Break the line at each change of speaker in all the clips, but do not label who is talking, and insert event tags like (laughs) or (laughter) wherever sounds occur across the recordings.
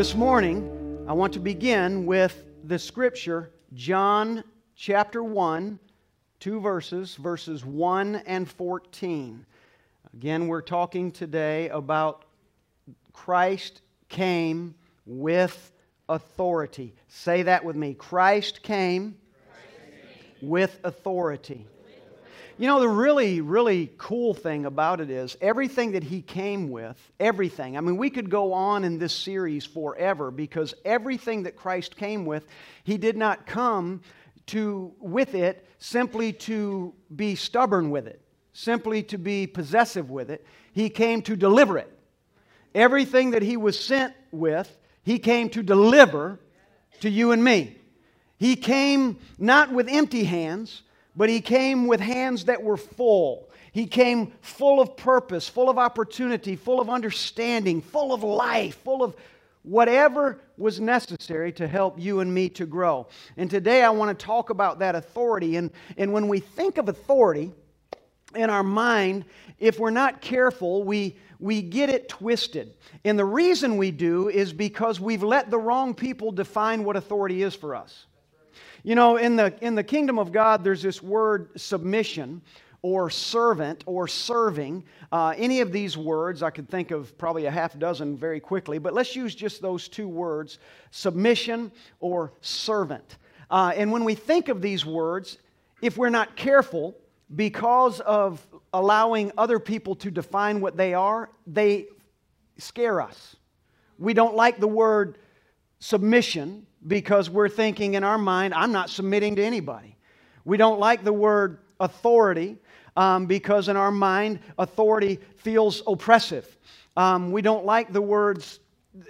This morning, I want to begin with the scripture, John chapter 1, two verses, verses 1 and 14. Again, we're talking today about Christ came with authority. Say that with me. Christ came, Christ came. with authority. You know, the really, really cool thing about it is everything that he came with, everything. I mean, we could go on in this series forever because everything that Christ came with, he did not come to with it simply to be stubborn with it, simply to be possessive with it. He came to deliver it. Everything that he was sent with, he came to deliver to you and me. He came not with empty hands, but he came with hands that were full. He came full of purpose, full of opportunity, full of understanding, full of life, full of whatever was necessary to help you and me to grow. And today I want to talk about that authority. And, and when we think of authority in our mind, if we're not careful, we, we get it twisted. And the reason we do is because we've let the wrong people define what authority is for us. You know, in the, in the kingdom of God, there's this word submission or servant or serving. Uh, any of these words, I could think of probably a half dozen very quickly, but let's use just those two words submission or servant. Uh, and when we think of these words, if we're not careful, because of allowing other people to define what they are, they scare us. We don't like the word submission because we're thinking in our mind, I'm not submitting to anybody. We don't like the word authority um, because in our mind, authority feels oppressive. Um, we don't like the words,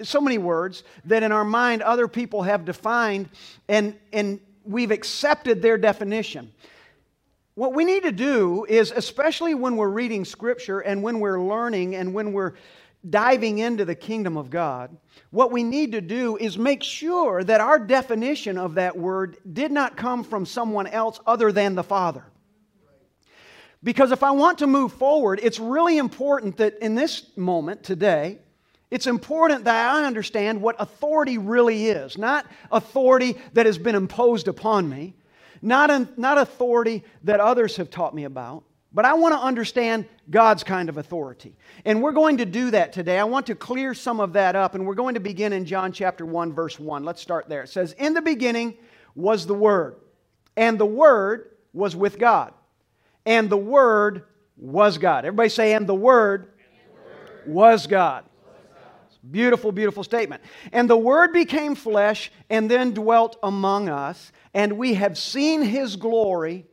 so many words, that in our mind other people have defined and, and we've accepted their definition. What we need to do is, especially when we're reading Scripture and when we're learning and when we're diving into the kingdom of God, what we need to do is make sure that our definition of that word did not come from someone else other than the Father. Because if I want to move forward, it's really important that in this moment today, it's important that I understand what authority really is. Not authority that has been imposed upon me, not, not authority that others have taught me about, but I want to understand God's kind of authority. And we're going to do that today. I want to clear some of that up, and we're going to begin in John chapter 1, verse 1. Let's start there. It says, In the beginning was the Word, and the Word was with God, and the Word was God. Everybody say, And the Word, and the word was God. Beautiful, beautiful statement. And the Word became flesh and then dwelt among us, and we have seen His glory,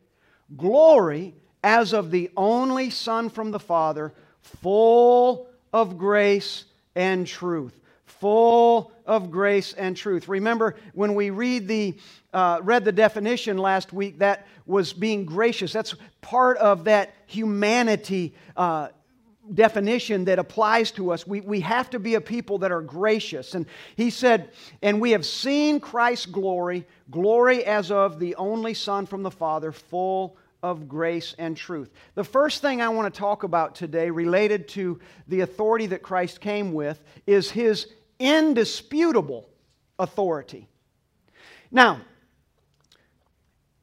glory as of the only Son from the Father, full of grace and truth. Full of grace and truth. Remember, when we read the, uh, read the definition last week, that was being gracious. That's part of that humanity uh, definition that applies to us. We, we have to be a people that are gracious. And he said, And we have seen Christ's glory, glory as of the only Son from the Father, full of grace and truth. The first thing I want to talk about today, related to the authority that Christ came with, is his indisputable authority. Now,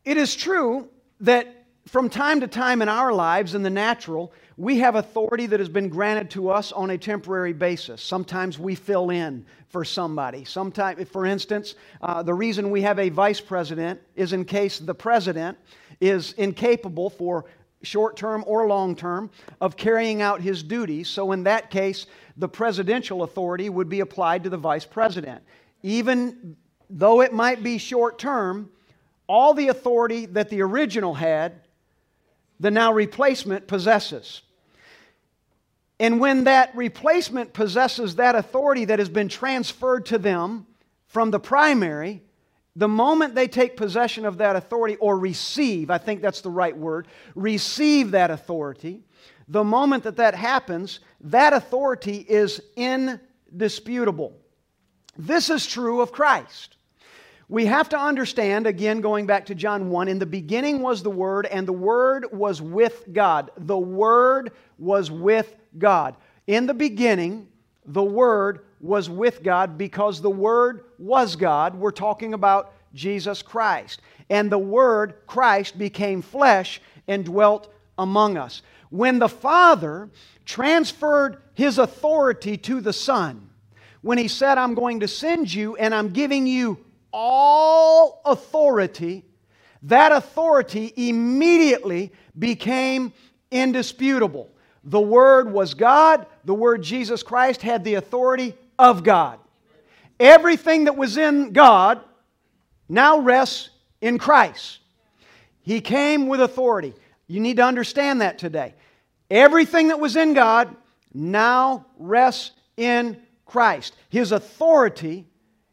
it is true that from time to time in our lives, in the natural, we have authority that has been granted to us on a temporary basis. Sometimes we fill in for somebody. Sometimes, for instance, uh, the reason we have a vice president is in case the president is incapable for short term or long term of carrying out his duties. So, in that case, the presidential authority would be applied to the vice president. Even though it might be short term, all the authority that the original had, the now replacement possesses. And when that replacement possesses that authority that has been transferred to them from the primary, the moment they take possession of that authority or receive, I think that's the right word, receive that authority, the moment that that happens, that authority is indisputable. This is true of Christ. We have to understand, again, going back to John 1, in the beginning was the Word, and the Word was with God. The Word was with God. In the beginning, the Word was with God because the Word was God. We're talking about Jesus Christ. And the Word, Christ, became flesh and dwelt among us. When the Father transferred His authority to the Son, when He said, I'm going to send you and I'm giving you all authority, that authority immediately became indisputable. The Word was God, the Word Jesus Christ had the authority of God. Everything that was in God now rests in Christ. He came with authority. You need to understand that today. Everything that was in God now rests in Christ. His authority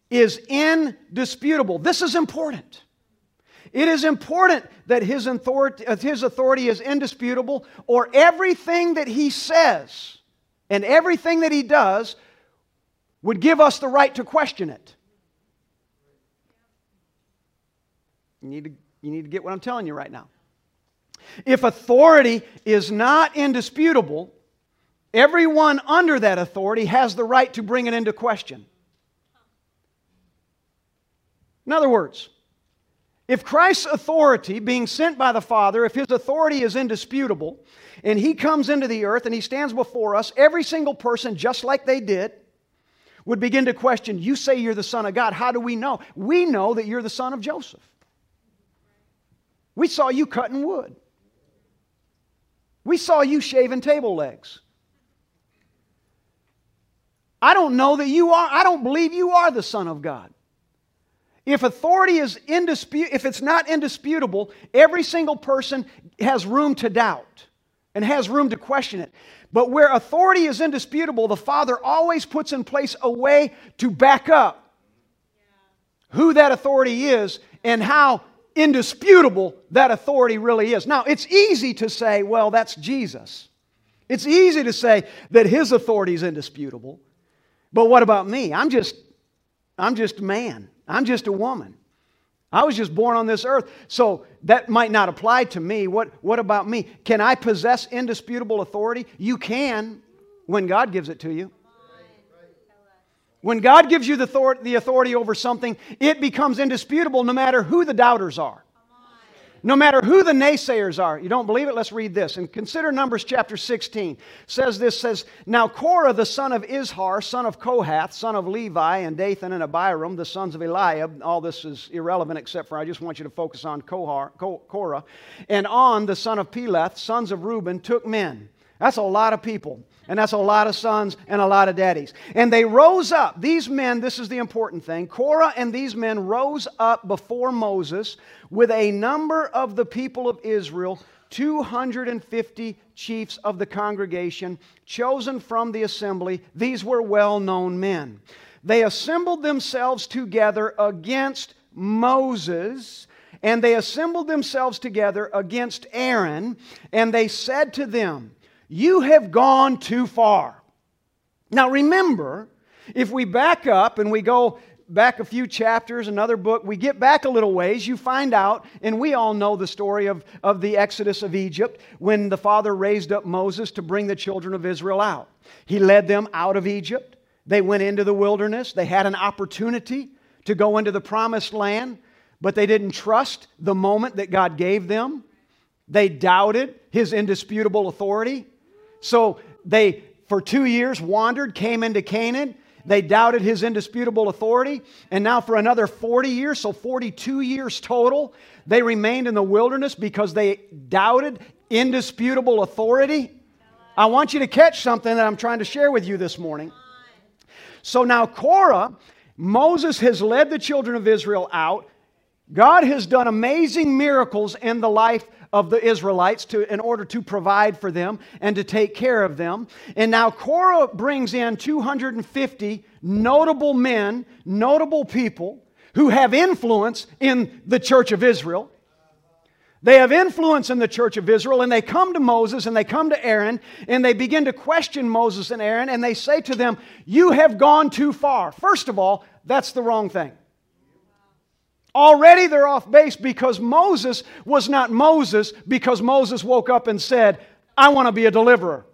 is indisputable. This is important. It is important that his authority, uh, his authority is indisputable, or everything that he says and everything that he does would give us the right to question it. You need to, you need to get what I'm telling you right now. If authority is not indisputable, everyone under that authority has the right to bring it into question. In other words, if Christ's authority, being sent by the Father, if his authority is indisputable, and he comes into the earth and he stands before us, every single person, just like they did, would begin to question, You say you're the Son of God. How do we know? We know that you're the son of Joseph. We saw you cutting wood. We saw you shaving table legs. I don't know that you are, I don't believe you are the Son of God. If authority is indisputable, if it's not indisputable, every single person has room to doubt and has room to question it. But where authority is indisputable, the Father always puts in place a way to back up who that authority is and how indisputable that authority really is. Now, it's easy to say, well, that's Jesus. It's easy to say that his authority is indisputable. But what about me? I'm just I'm just a man. I'm just a woman. I was just born on this earth. So that might not apply to me. What, what about me? Can I possess indisputable authority? You can when God gives it to you. When God gives you the authority over something, it becomes indisputable no matter who the doubters are. No matter who the naysayers are. You don't believe it? Let's read this. And consider Numbers chapter 16. says this says, Now Korah the son of Izhar, son of Kohath, son of Levi, and Dathan and Abiram, the sons of Eliab. All this is irrelevant except for I just want you to focus on Kohar, Korah. And On, the son of Peleth, sons of Reuben, took men. That's a lot of people. And that's a lot of sons and a lot of daddies. And they rose up. These men, this is the important thing Korah and these men rose up before Moses with a number of the people of Israel, 250 chiefs of the congregation, chosen from the assembly. These were well known men. They assembled themselves together against Moses and they assembled themselves together against Aaron, and they said to them, you have gone too far. Now remember, if we back up and we go back a few chapters, another book, we get back a little ways, you find out, and we all know the story of, of the Exodus of Egypt when the Father raised up Moses to bring the children of Israel out. He led them out of Egypt. They went into the wilderness. They had an opportunity to go into the promised land, but they didn't trust the moment that God gave them. They doubted his indisputable authority. So they, for two years, wandered, came into Canaan. They doubted his indisputable authority. And now, for another 40 years, so 42 years total, they remained in the wilderness because they doubted indisputable authority. I want you to catch something that I'm trying to share with you this morning. So now, Korah, Moses has led the children of Israel out. God has done amazing miracles in the life of the Israelites to, in order to provide for them and to take care of them. And now Korah brings in 250 notable men, notable people who have influence in the church of Israel. They have influence in the church of Israel, and they come to Moses and they come to Aaron and they begin to question Moses and Aaron, and they say to them, You have gone too far. First of all, that's the wrong thing. Already they're off base because Moses was not Moses because Moses woke up and said, I want to be a deliverer.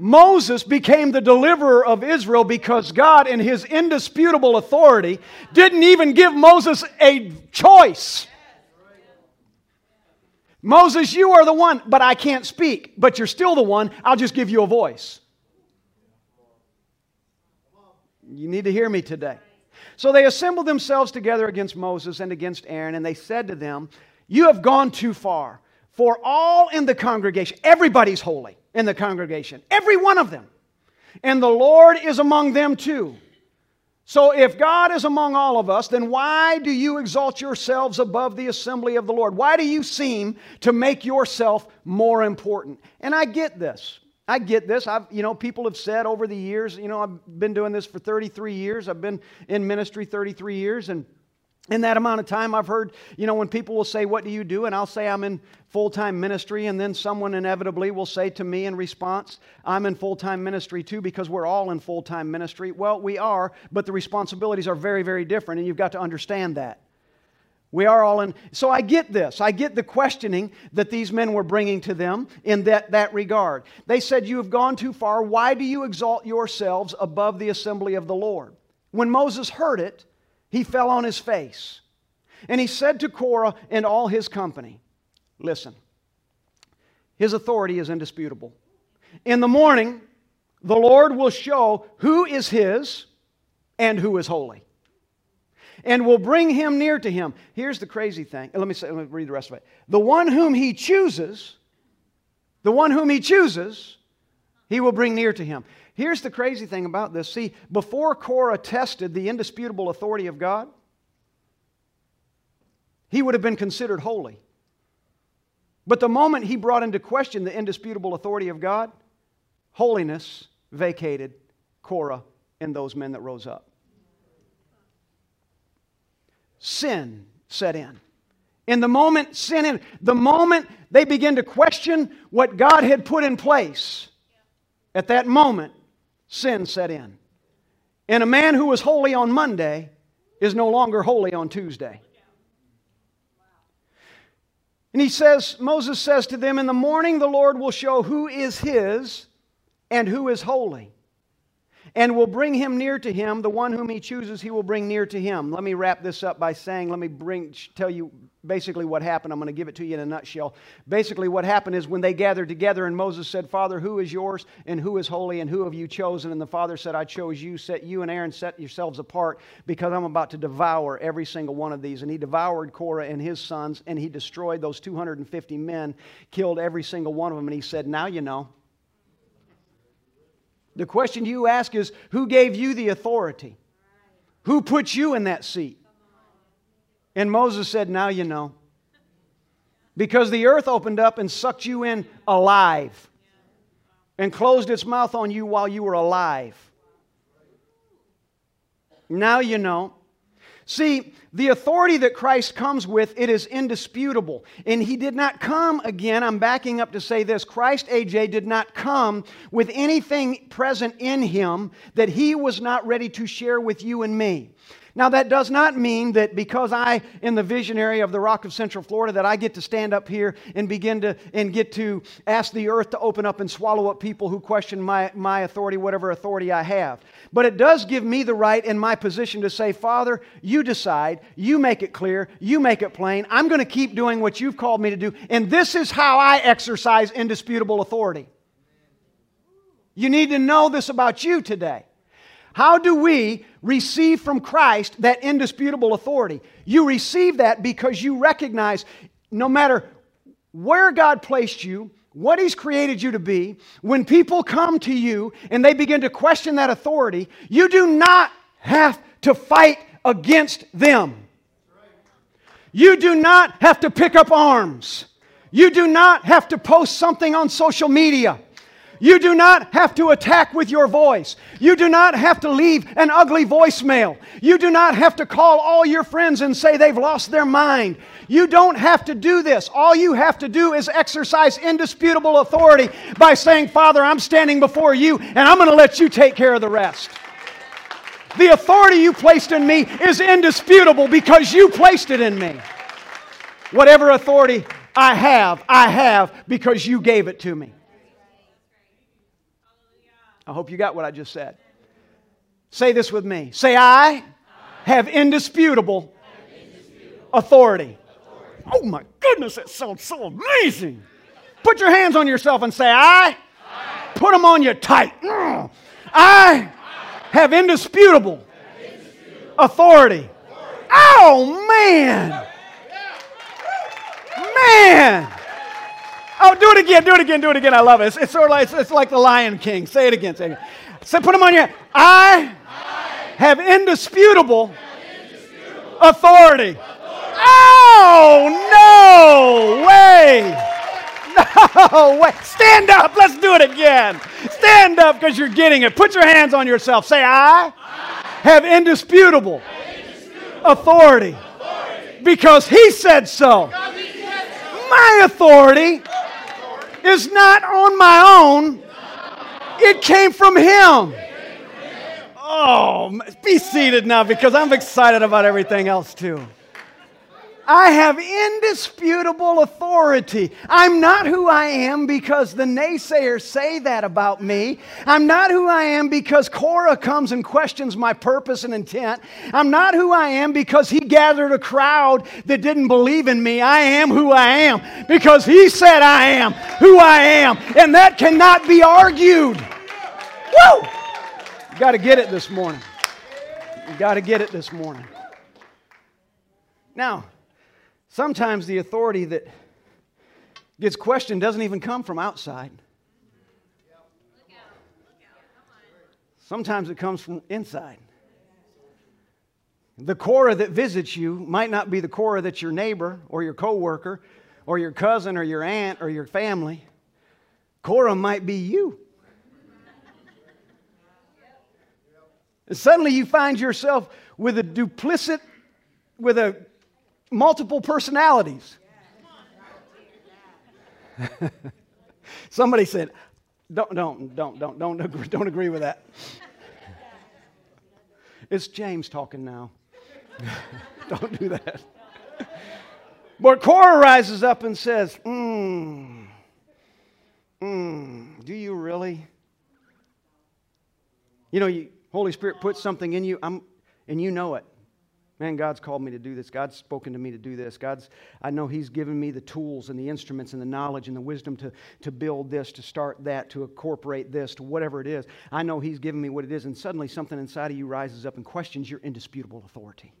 Moses became the deliverer of Israel because God, in his indisputable authority, didn't even give Moses a choice. Moses, you are the one, but I can't speak. But you're still the one. I'll just give you a voice. You need to hear me today. So they assembled themselves together against Moses and against Aaron, and they said to them, You have gone too far. For all in the congregation, everybody's holy in the congregation, every one of them. And the Lord is among them too. So if God is among all of us, then why do you exalt yourselves above the assembly of the Lord? Why do you seem to make yourself more important? And I get this. I get this. I've, you know, people have said over the years, you know, I've been doing this for 33 years. I've been in ministry 33 years. And in that amount of time, I've heard, you know, when people will say, What do you do? And I'll say, I'm in full time ministry. And then someone inevitably will say to me in response, I'm in full time ministry too, because we're all in full time ministry. Well, we are, but the responsibilities are very, very different. And you've got to understand that. We are all in. So I get this. I get the questioning that these men were bringing to them in that, that regard. They said, You have gone too far. Why do you exalt yourselves above the assembly of the Lord? When Moses heard it, he fell on his face. And he said to Korah and all his company, Listen, his authority is indisputable. In the morning, the Lord will show who is his and who is holy and will bring him near to him. Here's the crazy thing. Let me, say, let me read the rest of it. The one whom he chooses, the one whom he chooses, he will bring near to him. Here's the crazy thing about this. See, before Korah tested the indisputable authority of God, he would have been considered holy. But the moment he brought into question the indisputable authority of God, holiness vacated Korah and those men that rose up sin set in. In the moment sin in, the moment they begin to question what God had put in place, at that moment, sin set in. And a man who was holy on Monday is no longer holy on Tuesday. And he says, Moses says to them, In the morning the Lord will show who is his and who is holy and will bring him near to him. The one whom he chooses, he will bring near to him. Let me wrap this up by saying, let me bring, tell you basically what happened. I'm going to give it to you in a nutshell. Basically, what happened is when they gathered together, and Moses said, Father, who is yours, and who is holy, and who have you chosen? And the Father said, I chose you. Set you and Aaron set yourselves apart because I'm about to devour every single one of these. And he devoured Korah and his sons, and he destroyed those 250 men, killed every single one of them. And he said, Now you know. The question you ask is who gave you the authority? Who put you in that seat? And Moses said, Now you know. Because the earth opened up and sucked you in alive and closed its mouth on you while you were alive. Now you know. See, the authority that Christ comes with, it is indisputable. And he did not come, again, I'm backing up to say this Christ, AJ, did not come with anything present in him that he was not ready to share with you and me. Now, that does not mean that because I am the visionary of the Rock of Central Florida, that I get to stand up here and begin to and get to ask the earth to open up and swallow up people who question my, my authority, whatever authority I have. But it does give me the right in my position to say, Father, you decide, you make it clear, you make it plain. I'm going to keep doing what you've called me to do, and this is how I exercise indisputable authority. You need to know this about you today. How do we receive from Christ that indisputable authority? You receive that because you recognize no matter where God placed you, what He's created you to be, when people come to you and they begin to question that authority, you do not have to fight against them. You do not have to pick up arms. You do not have to post something on social media. You do not have to attack with your voice. You do not have to leave an ugly voicemail. You do not have to call all your friends and say they've lost their mind. You don't have to do this. All you have to do is exercise indisputable authority by saying, Father, I'm standing before you and I'm going to let you take care of the rest. The authority you placed in me is indisputable because you placed it in me. Whatever authority I have, I have because you gave it to me. I hope you got what I just said. Say this with me. Say, I have indisputable authority. Oh my goodness, that sounds so amazing. Put your hands on yourself and say, I. Put them on you tight. Mm. I have indisputable authority. Oh, man. Man. Oh, do it again, do it again, do it again. I love it. It's, it's sort of like, it's, it's, like the Lion King. Say it again, say it again. So put them on your, I, have indisputable, authority. Oh, no way. No way. Stand up. Let's do it again. Stand up because you're getting it. Put your hands on yourself. Say, I, have indisputable, authority, because he said so. My authority is not on my own, it came from him. Oh, be seated now because I'm excited about everything else too. I have indisputable authority. I'm not who I am because the naysayers say that about me. I'm not who I am because Korah comes and questions my purpose and intent. I'm not who I am because he gathered a crowd that didn't believe in me. I am who I am because he said I am who I am. And that cannot be argued. Woo! You got to get it this morning. You got to get it this morning. Now, Sometimes the authority that gets questioned doesn't even come from outside. Sometimes it comes from inside. The Korah that visits you might not be the Korah that's your neighbor or your coworker or your cousin or your aunt or your family. Korah might be you. Suddenly you find yourself with a duplicit, with a multiple personalities. (laughs) Somebody said, don't, don't, don't, don't, don't, agree, don't agree with that. It's James talking now. (laughs) don't do that. But Korah rises up and says, mm, mm, Do you really? You know, you, Holy Spirit puts something in you, I'm, and you know it. Man, God's called me to do this. God's spoken to me to do this. God's, I know He's given me the tools and the instruments and the knowledge and the wisdom to, to build this, to start that, to incorporate this, to whatever it is. I know He's given me what it is, and suddenly something inside of you rises up and questions your indisputable authority.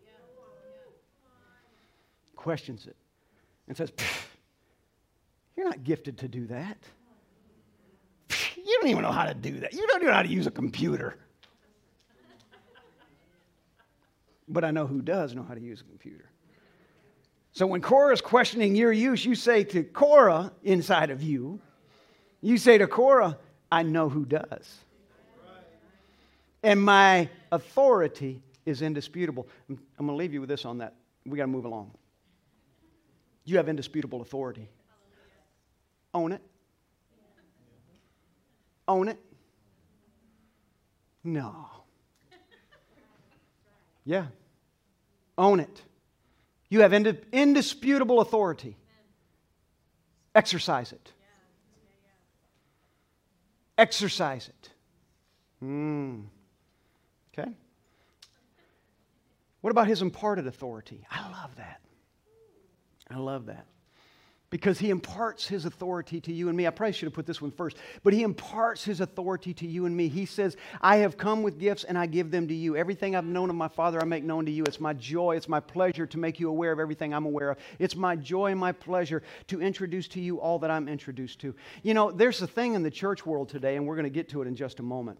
Questions it and says, You're not gifted to do that. You don't even know how to do that. You don't even know how to use a computer. But I know who does know how to use a computer. So when Korah is questioning your use, you say to Korah inside of you, you say to Korah, I know who does. And my authority is indisputable. I'm, I'm going to leave you with this on that. We got to move along. You have indisputable authority. Own it. Own it. No. Yeah. Own it. You have indisputable authority. Exercise it. Exercise it. Mm. Okay? What about his imparted authority? I love that. I love that because he imparts his authority to you and me. I probably should have put this one first, but he imparts his authority to you and me. He says, I have come with gifts and I give them to you. Everything I've known of my Father, I make known to you. It's my joy, it's my pleasure to make you aware of everything I'm aware of. It's my joy and my pleasure to introduce to you all that I'm introduced to. You know, there's a thing in the church world today, and we're going to get to it in just a moment.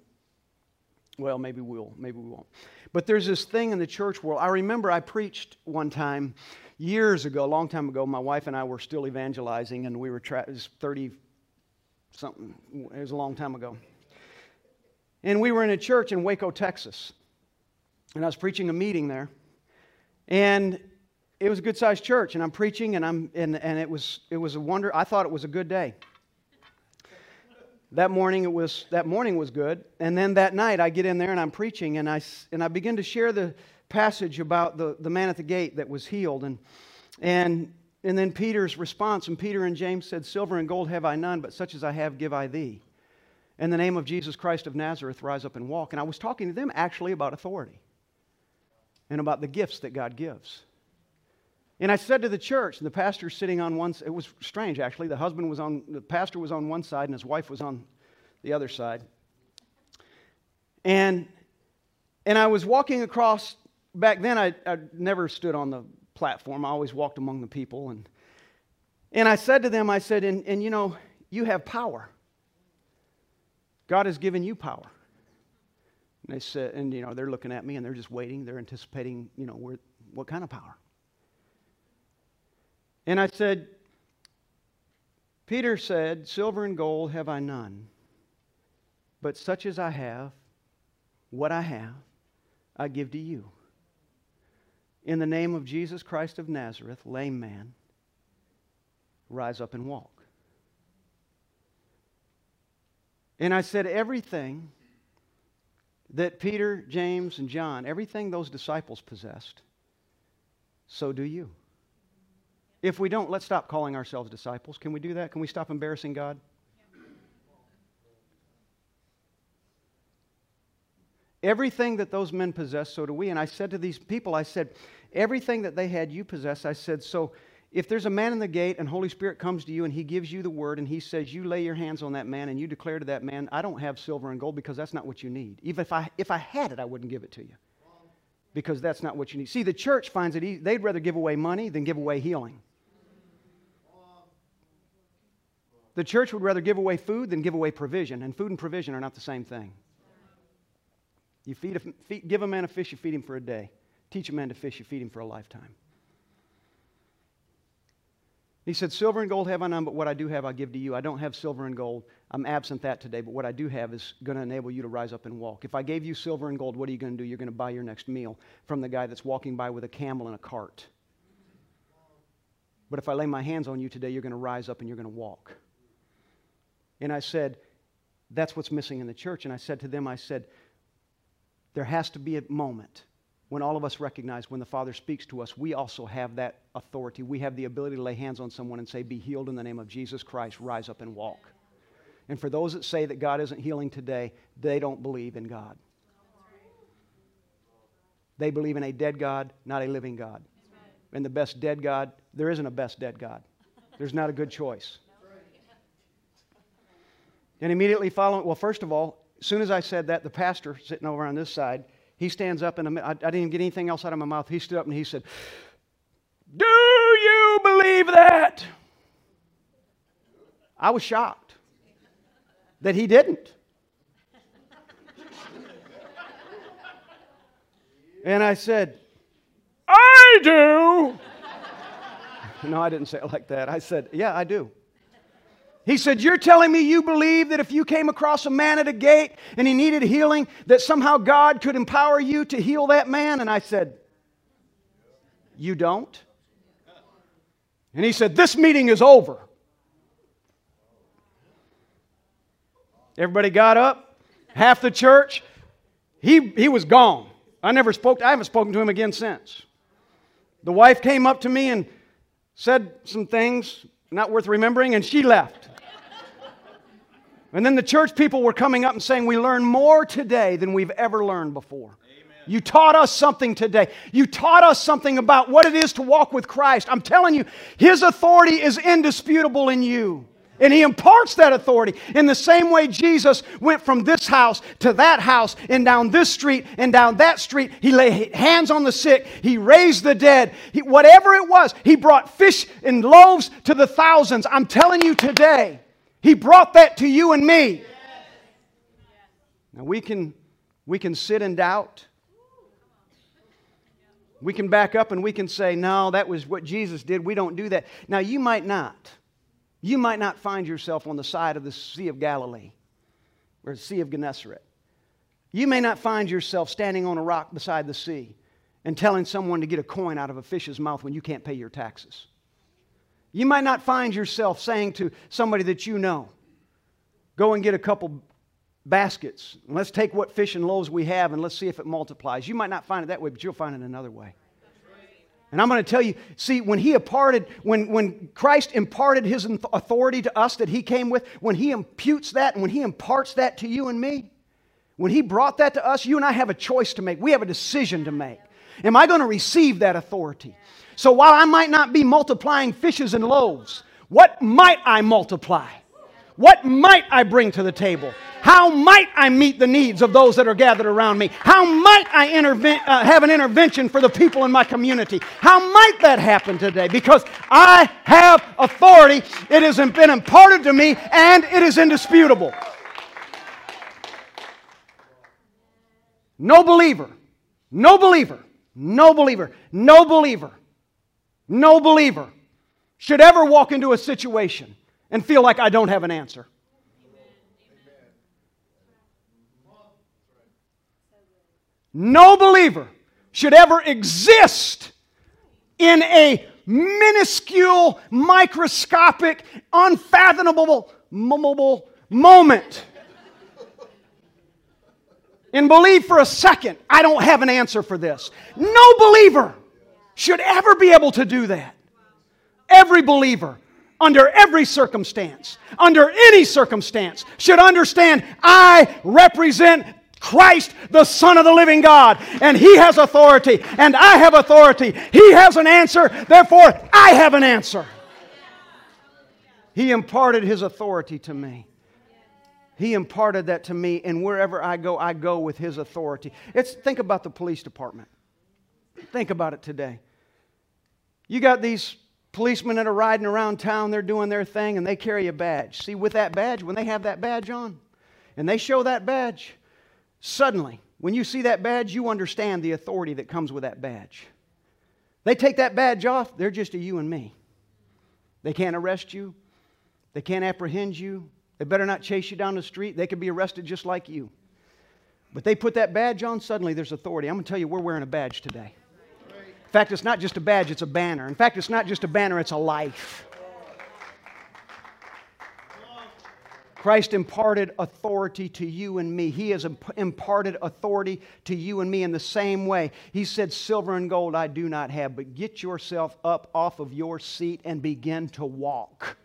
Well, maybe we'll, maybe we won't. But there's this thing in the church world. I remember I preached one time years ago, a long time ago. My wife and I were still evangelizing, and we were tra- it was 30 something. It was a long time ago. And we were in a church in Waco, Texas. And I was preaching a meeting there. And it was a good sized church, and I'm preaching, and, I'm, and, and it, was, it was a wonder. I thought it was a good day. That morning it was that morning was good, and then that night I get in there and I'm preaching and I and I begin to share the passage about the, the man at the gate that was healed and and and then Peter's response and Peter and James said, "Silver and gold have I none, but such as I have give I thee." In the name of Jesus Christ of Nazareth, rise up and walk. And I was talking to them actually about authority and about the gifts that God gives. And I said to the church, and the pastor sitting on one it was strange actually. The husband was on the pastor was on one side and his wife was on the other side. And and I was walking across back then I, I never stood on the platform. I always walked among the people and and I said to them, I said, and, and you know, you have power. God has given you power. And they said, and you know, they're looking at me and they're just waiting. They're anticipating, you know, where, what kind of power? And I said, Peter said, Silver and gold have I none, but such as I have, what I have, I give to you. In the name of Jesus Christ of Nazareth, lame man, rise up and walk. And I said, everything that Peter, James, and John, everything those disciples possessed, so do you. If we don't, let's stop calling ourselves disciples. Can we do that? Can we stop embarrassing God? Everything that those men possess, so do we. And I said to these people, I said, everything that they had, you possess. I said, so if there's a man in the gate and Holy Spirit comes to you and he gives you the word and he says, you lay your hands on that man and you declare to that man, I don't have silver and gold because that's not what you need. Even if I, if I had it, I wouldn't give it to you because that's not what you need. See, the church finds it easy. They'd rather give away money than give away healing. The church would rather give away food than give away provision, and food and provision are not the same thing. You feed a, feed, give a man a fish, you feed him for a day. Teach a man to fish, you feed him for a lifetime. He said, Silver and gold have I none, but what I do have I give to you. I don't have silver and gold. I'm absent that today, but what I do have is going to enable you to rise up and walk. If I gave you silver and gold, what are you going to do? You're going to buy your next meal from the guy that's walking by with a camel and a cart. But if I lay my hands on you today, you're going to rise up and you're going to walk. And I said, That's what's missing in the church. And I said to them, I said, There has to be a moment when all of us recognize when the Father speaks to us, we also have that authority. We have the ability to lay hands on someone and say, Be healed in the name of Jesus Christ, rise up and walk. And for those that say that God isn't healing today, they don't believe in God. They believe in a dead God, not a living God. And the best dead God, there isn't a best dead God. There's not a good choice. And immediately following, well, first of all, as soon as I said that, the pastor sitting over on this side, he stands up, and I, I didn't even get anything else out of my mouth. He stood up and he said, Do you believe that? I was shocked that he didn't. And I said, I do. (laughs) no, I didn't say it like that. I said, Yeah, I do. He said, You're telling me you believe that if you came across a man at a gate and he needed healing, that somehow God could empower you to heal that man? And I said, You don't? And he said, This meeting is over. Everybody got up, half the church. He, he was gone. I never spoke, I haven't spoken to him again since. The wife came up to me and said some things not worth remembering, and she left. And then the church people were coming up and saying, We learn more today than we've ever learned before. Amen. You taught us something today. You taught us something about what it is to walk with Christ. I'm telling you, His authority is indisputable in you. And he imparts that authority in the same way Jesus went from this house to that house and down this street and down that street. He laid hands on the sick. He raised the dead. He, whatever it was, he brought fish and loaves to the thousands. I'm telling you today, he brought that to you and me. Now we can, we can sit in doubt. We can back up and we can say, no, that was what Jesus did. We don't do that. Now you might not. You might not find yourself on the side of the Sea of Galilee or the Sea of Gennesaret. You may not find yourself standing on a rock beside the sea and telling someone to get a coin out of a fish's mouth when you can't pay your taxes. You might not find yourself saying to somebody that you know, go and get a couple baskets. Let's take what fish and loaves we have and let's see if it multiplies. You might not find it that way, but you'll find it another way. And I'm going to tell you, see, when he imparted, when, when Christ imparted his authority to us that he came with, when he imputes that and when he imparts that to you and me, when he brought that to us, you and I have a choice to make. We have a decision to make. Am I going to receive that authority? So while I might not be multiplying fishes and loaves, what might I multiply? What might I bring to the table? How might I meet the needs of those that are gathered around me? How might I interve- uh, have an intervention for the people in my community? How might that happen today? Because I have authority. It has been imparted to me and it is indisputable. No believer, no believer, no believer, no believer, no believer should ever walk into a situation and feel like I don't have an answer. No believer should ever exist in a minuscule, microscopic, unfathomable moment and believe for a second, I don't have an answer for this. No believer should ever be able to do that. Every believer under every circumstance, under any circumstance, should understand I represent Christ, the Son of the living God, and He has authority, and I have authority. He has an answer, therefore, I have an answer. He imparted His authority to me. He imparted that to me, and wherever I go, I go with His authority. It's, think about the police department. Think about it today. You got these policemen that are riding around town, they're doing their thing, and they carry a badge. See, with that badge, when they have that badge on, and they show that badge, suddenly, when you see that badge, you understand the authority that comes with that badge. They take that badge off, they're just a you and me. They can't arrest you, they can't apprehend you, they better not chase you down the street, they could be arrested just like you. But they put that badge on, suddenly there's authority. I'm going to tell you, we're wearing a badge today. In fact, it's not just a badge, it's a banner. In fact, it's not just a banner, it's a life. Christ imparted authority to you and me. He has imparted authority to you and me in the same way. He said, Silver and gold I do not have, but get yourself up off of your seat and begin to walk.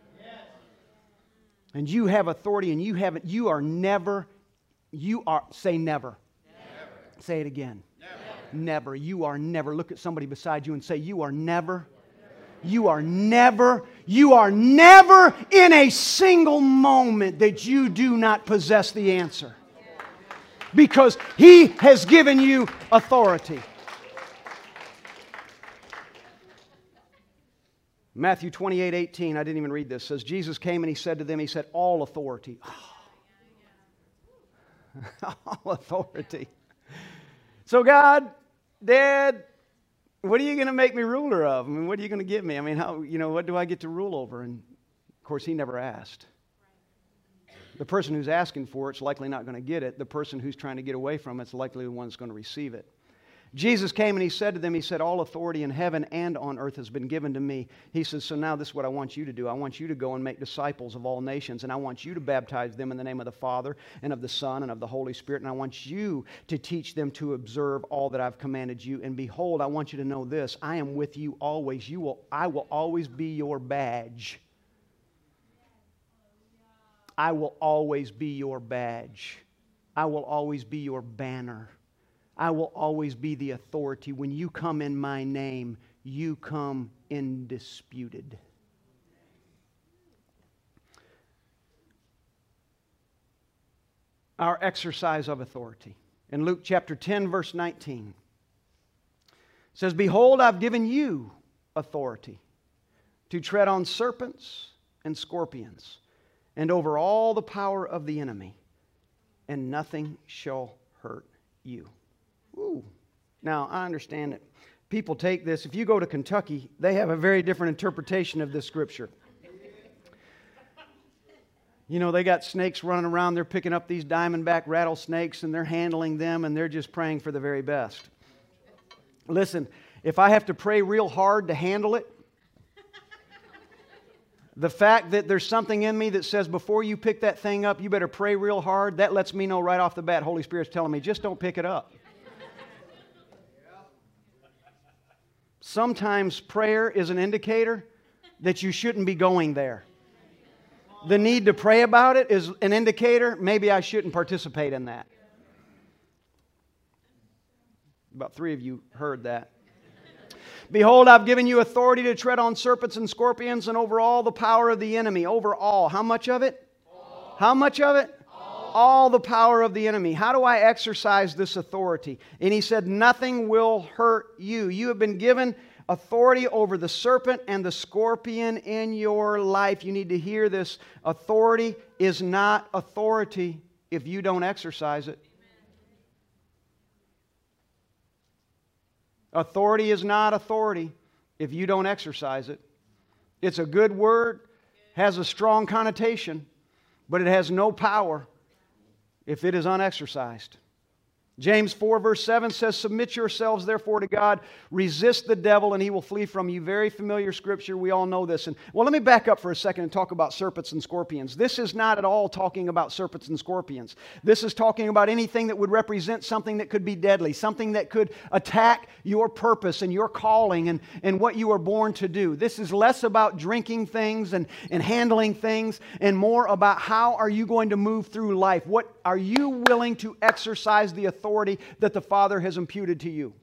And you have authority, and you haven't, you are never, you are, say never. never. Say it again never. You are never. Look at somebody beside you and say, You are never. You are never, you are never in a single moment that you do not possess the answer. Because He has given you authority. Matthew 28 18, I didn't even read this, says, Jesus came and He said to them, He said, All authority. (laughs) All authority. So, God, Dad, what are you going to make me ruler of? I mean, what are you going to give me? I mean, how, you know, what do I get to rule over? And of course, he never asked. The person who's asking for it's likely not going to get it. The person who's trying to get away from it's likely the one that's going to receive it. Jesus came and he said to them, He said, All authority in heaven and on earth has been given to me. He says, So now this is what I want you to do. I want you to go and make disciples of all nations, and I want you to baptize them in the name of the Father and of the Son and of the Holy Spirit, and I want you to teach them to observe all that I've commanded you. And behold, I want you to know this I am with you always. You will, I will always be your badge. I will always be your badge. I will always be your banner. I will always be the authority. When you come in my name, you come indisputed. Our exercise of authority. In Luke chapter 10, verse 19, says, Behold, I've given you authority to tread on serpents and scorpions and over all the power of the enemy, and nothing shall hurt you. Now, I understand it. people take this. If you go to Kentucky, they have a very different interpretation of this scripture. You know, they got snakes running around. They're picking up these diamondback rattlesnakes and they're handling them and they're just praying for the very best. Listen, if I have to pray real hard to handle it, the fact that there's something in me that says before you pick that thing up, you better pray real hard, that lets me know right off the bat Holy Spirit's telling me just don't pick it up. Sometimes prayer is an indicator that you shouldn't be going there. The need to pray about it is an indicator maybe I shouldn't participate in that. About three of you heard that. Behold, I've given you authority to tread on serpents and scorpions and over all the power of the enemy. Over all. How much of it? All. How much of it? All. the power of the enemy. How do I exercise this authority? And he said, Nothing will hurt you. You have been given authority over the serpent and the scorpion in your life. You need to hear this. Authority is not authority if you don't exercise it. Authority is not authority if you don't exercise it. It's a good word, has a strong connotation, but it has no power if it is unexercised. James 4, verse 7 says, Submit yourselves therefore to God, resist the devil, and he will flee from you. Very familiar scripture. We all know this. And well, let me back up for a second and talk about serpents and scorpions. This is not at all talking about serpents and scorpions. This is talking about anything that would represent something that could be deadly, something that could attack your purpose and your calling and, and what you were born to do. This is less about drinking things and, and handling things and more about how are you going to move through life? What are you willing to exercise the authority? Authority that the Father has imputed to you.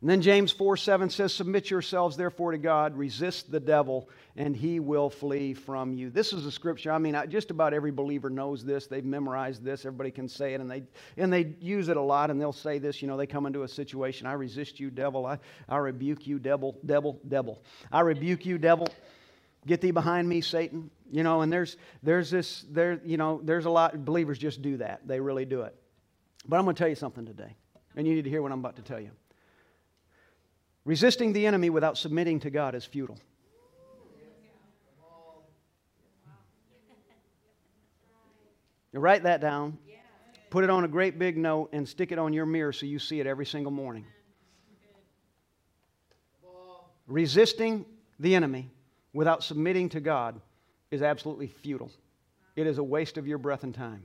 And then James 4 7 says, Submit yourselves therefore to God, resist the devil, and he will flee from you. This is a scripture. I mean, just about every believer knows this. They've memorized this. Everybody can say it, and they, and they use it a lot, and they'll say this. You know, they come into a situation I resist you, devil. I, I rebuke you, devil, devil, devil. I rebuke you, devil. Get thee behind me, Satan. You know, and there's, there's this, there, you know, there's a lot, believers just do that. They really do it. But I'm going to tell you something today, and you need to hear what I'm about to tell you. Resisting the enemy without submitting to God is futile. You write that down, put it on a great big note, and stick it on your mirror so you see it every single morning. Resisting the enemy without submitting to God is absolutely futile. It is a waste of your breath and time.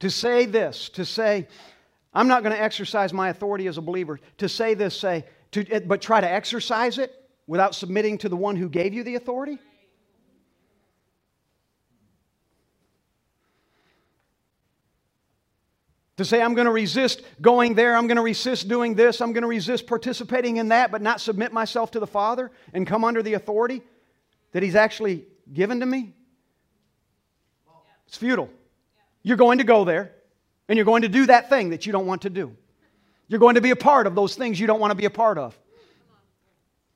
To say this, to say, I'm not going to exercise my authority as a believer, to say this, say, to, eh, but try to exercise it without submitting to the one who gave you the authority? To say, I'm going to resist going there, I'm going to resist doing this, I'm going to resist participating in that, but not submit myself to the Father and come under the authority that He's actually given to me? It's futile. You're going to go there and you're going to do that thing that you don't want to do. You're going to be a part of those things you don't want to be a part of.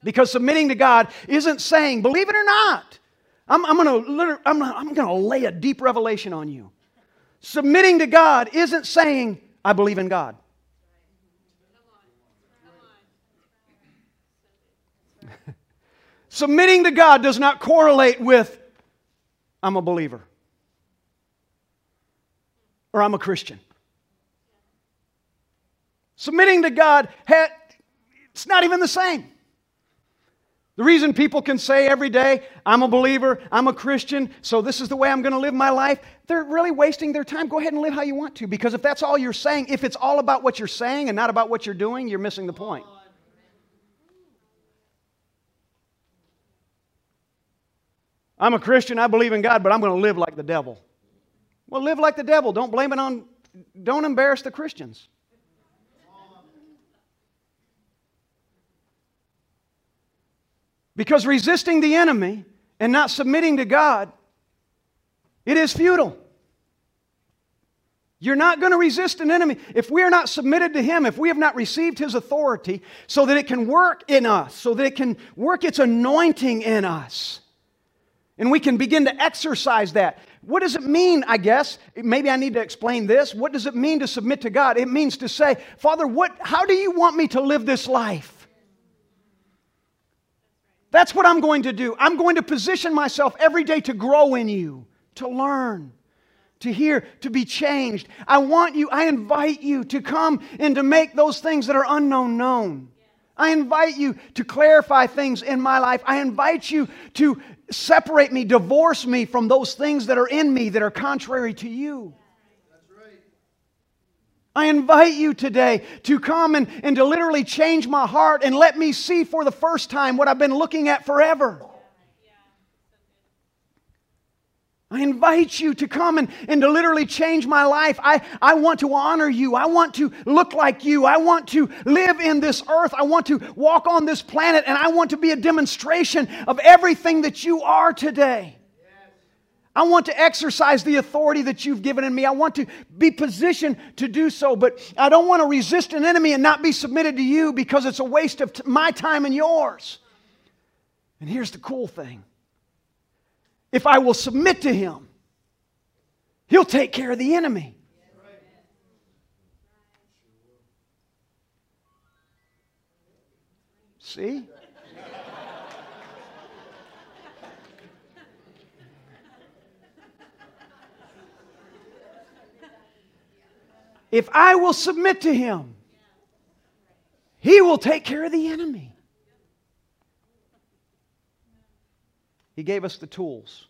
Because submitting to God isn't saying, believe it or not, I'm, I'm going I'm, I'm going to lay a deep revelation on you. Submitting to God isn't saying, I believe in God. (laughs) Submitting to God does not correlate with, I'm a believer or I'm a Christian. Submitting to God, it's not even the same. The reason people can say every day, I'm a believer, I'm a Christian, so this is the way I'm going to live my life, they're really wasting their time. Go ahead and live how you want to. Because if that's all you're saying, if it's all about what you're saying and not about what you're doing, you're missing the point. I'm a Christian, I believe in God, but I'm going to live like the devil. Well, live like the devil. Don't blame it on, don't embarrass the Christians. Because resisting the enemy and not submitting to God, it is futile. You're not going to resist an enemy. If we are not submitted to Him, if we have not received His authority so that it can work in us, so that it can work its anointing in us, and we can begin to exercise that. What does it mean, I guess? Maybe I need to explain this. What does it mean to submit to God? It means to say, Father, what, how do you want me to live this life? That's what I'm going to do. I'm going to position myself every day to grow in you, to learn, to hear, to be changed. I want you, I invite you to come and to make those things that are unknown known. I invite you to clarify things in my life. I invite you to separate me, divorce me from those things that are in me that are contrary to you. I invite you today to come and, and to literally change my heart and let me see for the first time what I've been looking at forever. I invite you to come and, and to literally change my life. I, I want to honor you. I want to look like you. I want to live in this earth. I want to walk on this planet, and I want to be a demonstration of everything that you are today. I want to exercise the authority that you've given in me. I want to be positioned to do so, but I don't want to resist an enemy and not be submitted to you because it's a waste of t- my time and yours. And here's the cool thing if I will submit to him, he'll take care of the enemy. See? if I will submit to him, he will take care of the enemy. He gave us the tools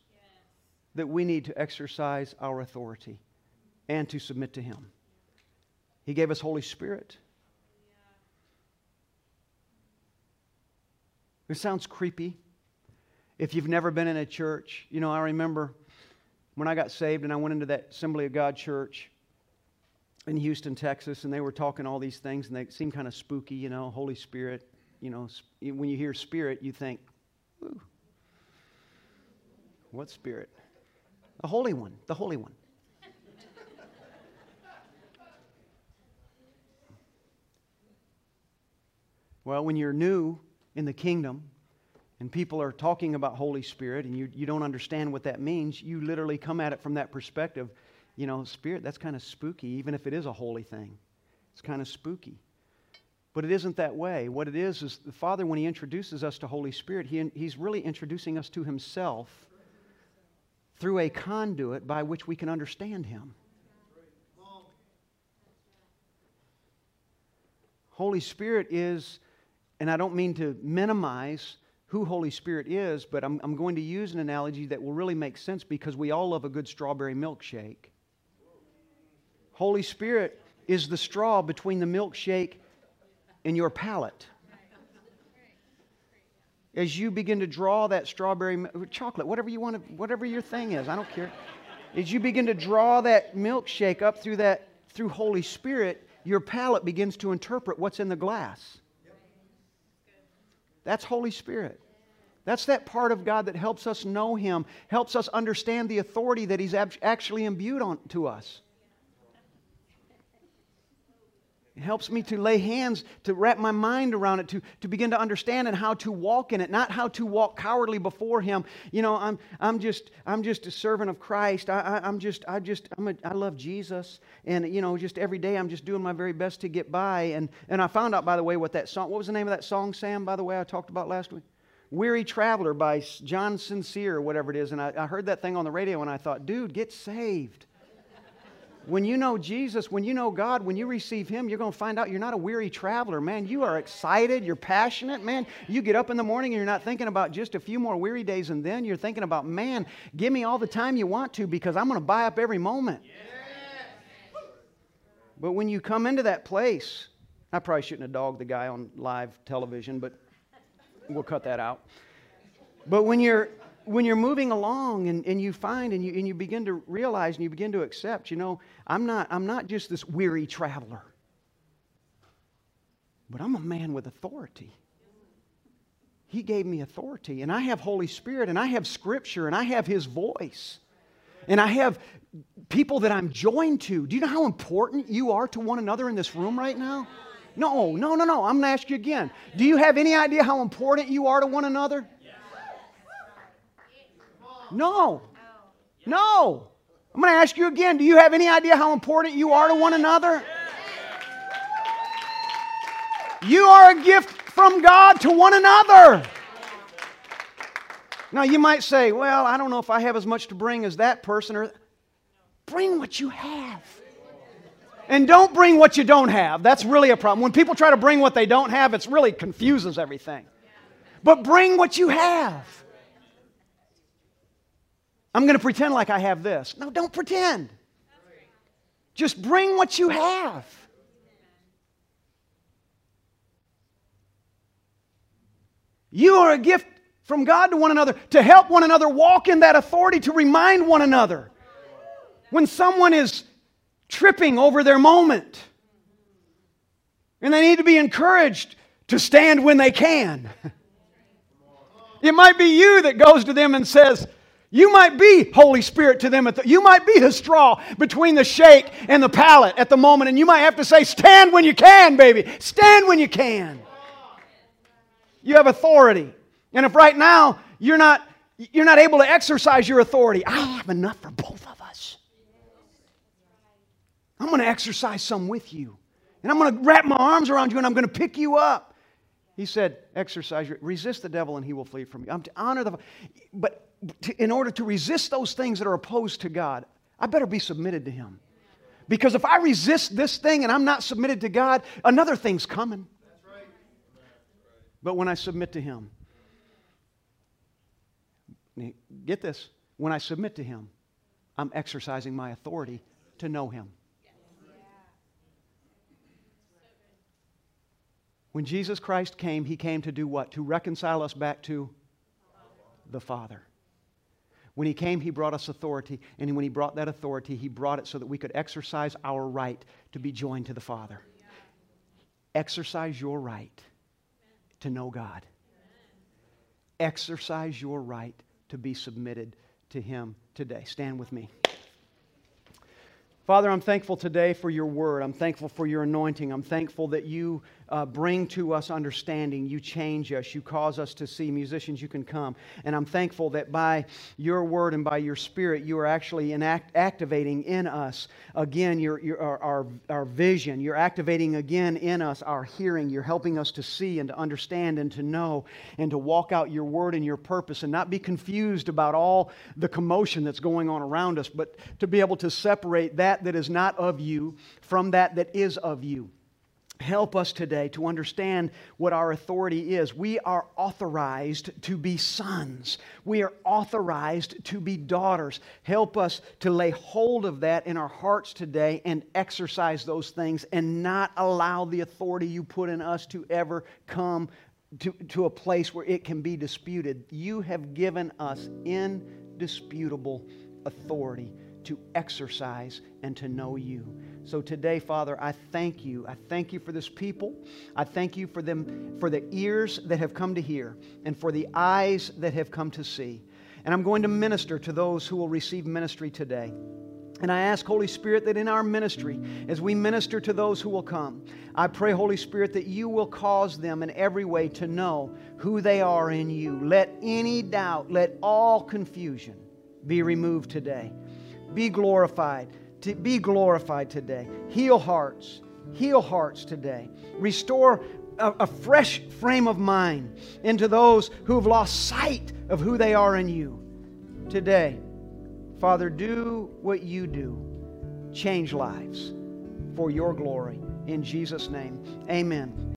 that we need to exercise our authority and to submit to Him. He gave us Holy Spirit. It sounds creepy. If you've never been in a church, you know, I remember when I got saved and I went into that Assembly of God church in Houston, Texas, and they were talking all these things and they seemed kind of spooky, you know, Holy Spirit. You know, when you hear Spirit, you think, ooh, what spirit? The Holy One, the Holy One. well, when you're new in the kingdom and people are talking about Holy Spirit and you, you don't understand what that means, you literally come at it from that perspective. You know, Spirit, that's kind of spooky, even if it is a holy thing. It's kind of spooky. But it isn't that way. What it is, is the Father, when He introduces us to Holy Spirit, he, He's really introducing us to Himself through a conduit by which we can understand Him. Holy Spirit is, and I don't mean to minimize who Holy Spirit is, but I'm, I'm going to use an analogy that will really make sense because we all love a good strawberry milkshake. Holy Spirit is the straw between the milkshake and your palate as you begin to draw that strawberry chocolate, whatever you want to, whatever your thing is, I don't care. As you begin to draw that milkshake up through that through Holy Spirit, your palate begins to interpret what's in the glass. That's Holy Spirit. That's that part of God that helps us know Him, helps us understand the authority that He's actually imbued on to us. It helps me to lay hands, to wrap my mind around it, to, to begin to understand and how to walk in it, not how to walk cowardly before Him. You know, I'm, I'm, just, I'm just a servant of Christ. I, I, am just, I just, I'm a, I love Jesus. And, you know, just every day I'm just doing my very best to get by. And, and I found out, by the way, what that song, what was the name of that song, Sam, by the way, I talked about last week? Weary Traveler by John Sincere, whatever it is. And I, I heard that thing on the radio and I thought, dude, get saved. When you know Jesus, when you know God, when you receive Him, you're going to find out you're not a weary traveler, man. You are excited, you're passionate, man. You get up in the morning and you're not thinking about just a few more weary days, and then you're thinking about, man, give me all the time you want to because I'm going to buy up every moment. But when you come into that place, I probably shouldn't have dogged the guy on live television, but we'll cut that out. But when you're when you're moving along and, and you find and you, and you begin to realize and you begin to accept, you know, I'm not, I'm not just this weary traveler, but I'm a man with authority. He gave me authority, and I have Holy Spirit, and I have Scripture, and I have His voice, and I have people that I'm joined to. Do you know how important you are to one another in this room right now? No, no, no, no. I'm going to ask you again. Do you have any idea how important you are to one another? No. No. I'm going to ask you again do you have any idea how important you are to one another? You are a gift from God to one another. Now, you might say, well, I don't know if I have as much to bring as that person, or bring what you have. And don't bring what you don't have. That's really a problem. When people try to bring what they don't have, it really confuses everything. But bring what you have. I'm going to pretend like I have this. No, don't pretend. Just bring what you have. You are a gift from God to one another to help one another walk in that authority, to remind one another. When someone is tripping over their moment and they need to be encouraged to stand when they can. (laughs) It might be you that goes to them and says, you might be Holy Spirit to them. The, you might be the straw between the shake and the palate at the moment, and you might have to say, Stand when you can, baby. Stand when you can. You have authority. And if right now you're not, you're not able to exercise your authority, I have enough for both of us. I'm going to exercise some with you. And I'm going to wrap my arms around you and I'm going to pick you up. He said, exercise, resist the devil and he will flee from you. I'm to honor the, but in order to resist those things that are opposed to God, I better be submitted to him. Because if I resist this thing and I'm not submitted to God, another thing's coming. But when I submit to him, get this, when I submit to him, I'm exercising my authority to know him. When Jesus Christ came, he came to do what? To reconcile us back to the Father. When he came, he brought us authority. And when he brought that authority, he brought it so that we could exercise our right to be joined to the Father. Exercise your right to know God. Exercise your right to be submitted to him today. Stand with me. Father, I'm thankful today for your word. I'm thankful for your anointing. I'm thankful that you uh, bring to us understanding. You change us. You cause us to see. Musicians, you can come. And I'm thankful that by your word and by your spirit, you are actually activating in us again your, your, our, our, our vision. You're activating again in us our hearing. You're helping us to see and to understand and to know and to walk out your word and your purpose and not be confused about all the commotion that's going on around us, but to be able to separate that that is not of you from that that is of you help us today to understand what our authority is. We are authorized to be sons, we are authorized to be daughters. Help us to lay hold of that in our hearts today and exercise those things and not allow the authority you put in us to ever come. To, to a place where it can be disputed. You have given us indisputable authority to exercise and to know you. So today, Father, I thank you. I thank you for this people. I thank you for them for the ears that have come to hear and for the eyes that have come to see. And I'm going to minister to those who will receive ministry today. And I ask, Holy Spirit, that in our ministry, as we minister to those who will come, I pray, Holy Spirit, that you will cause them in every way to know who they are in you. Let any doubt, let all confusion be removed today. Be glorified. To be glorified today. Heal hearts. Heal hearts today. Restore a, a fresh frame of mind into those who have lost sight of who they are in you. Today, Father, do what you do. Change lives for your glory. In Jesus' name, amen.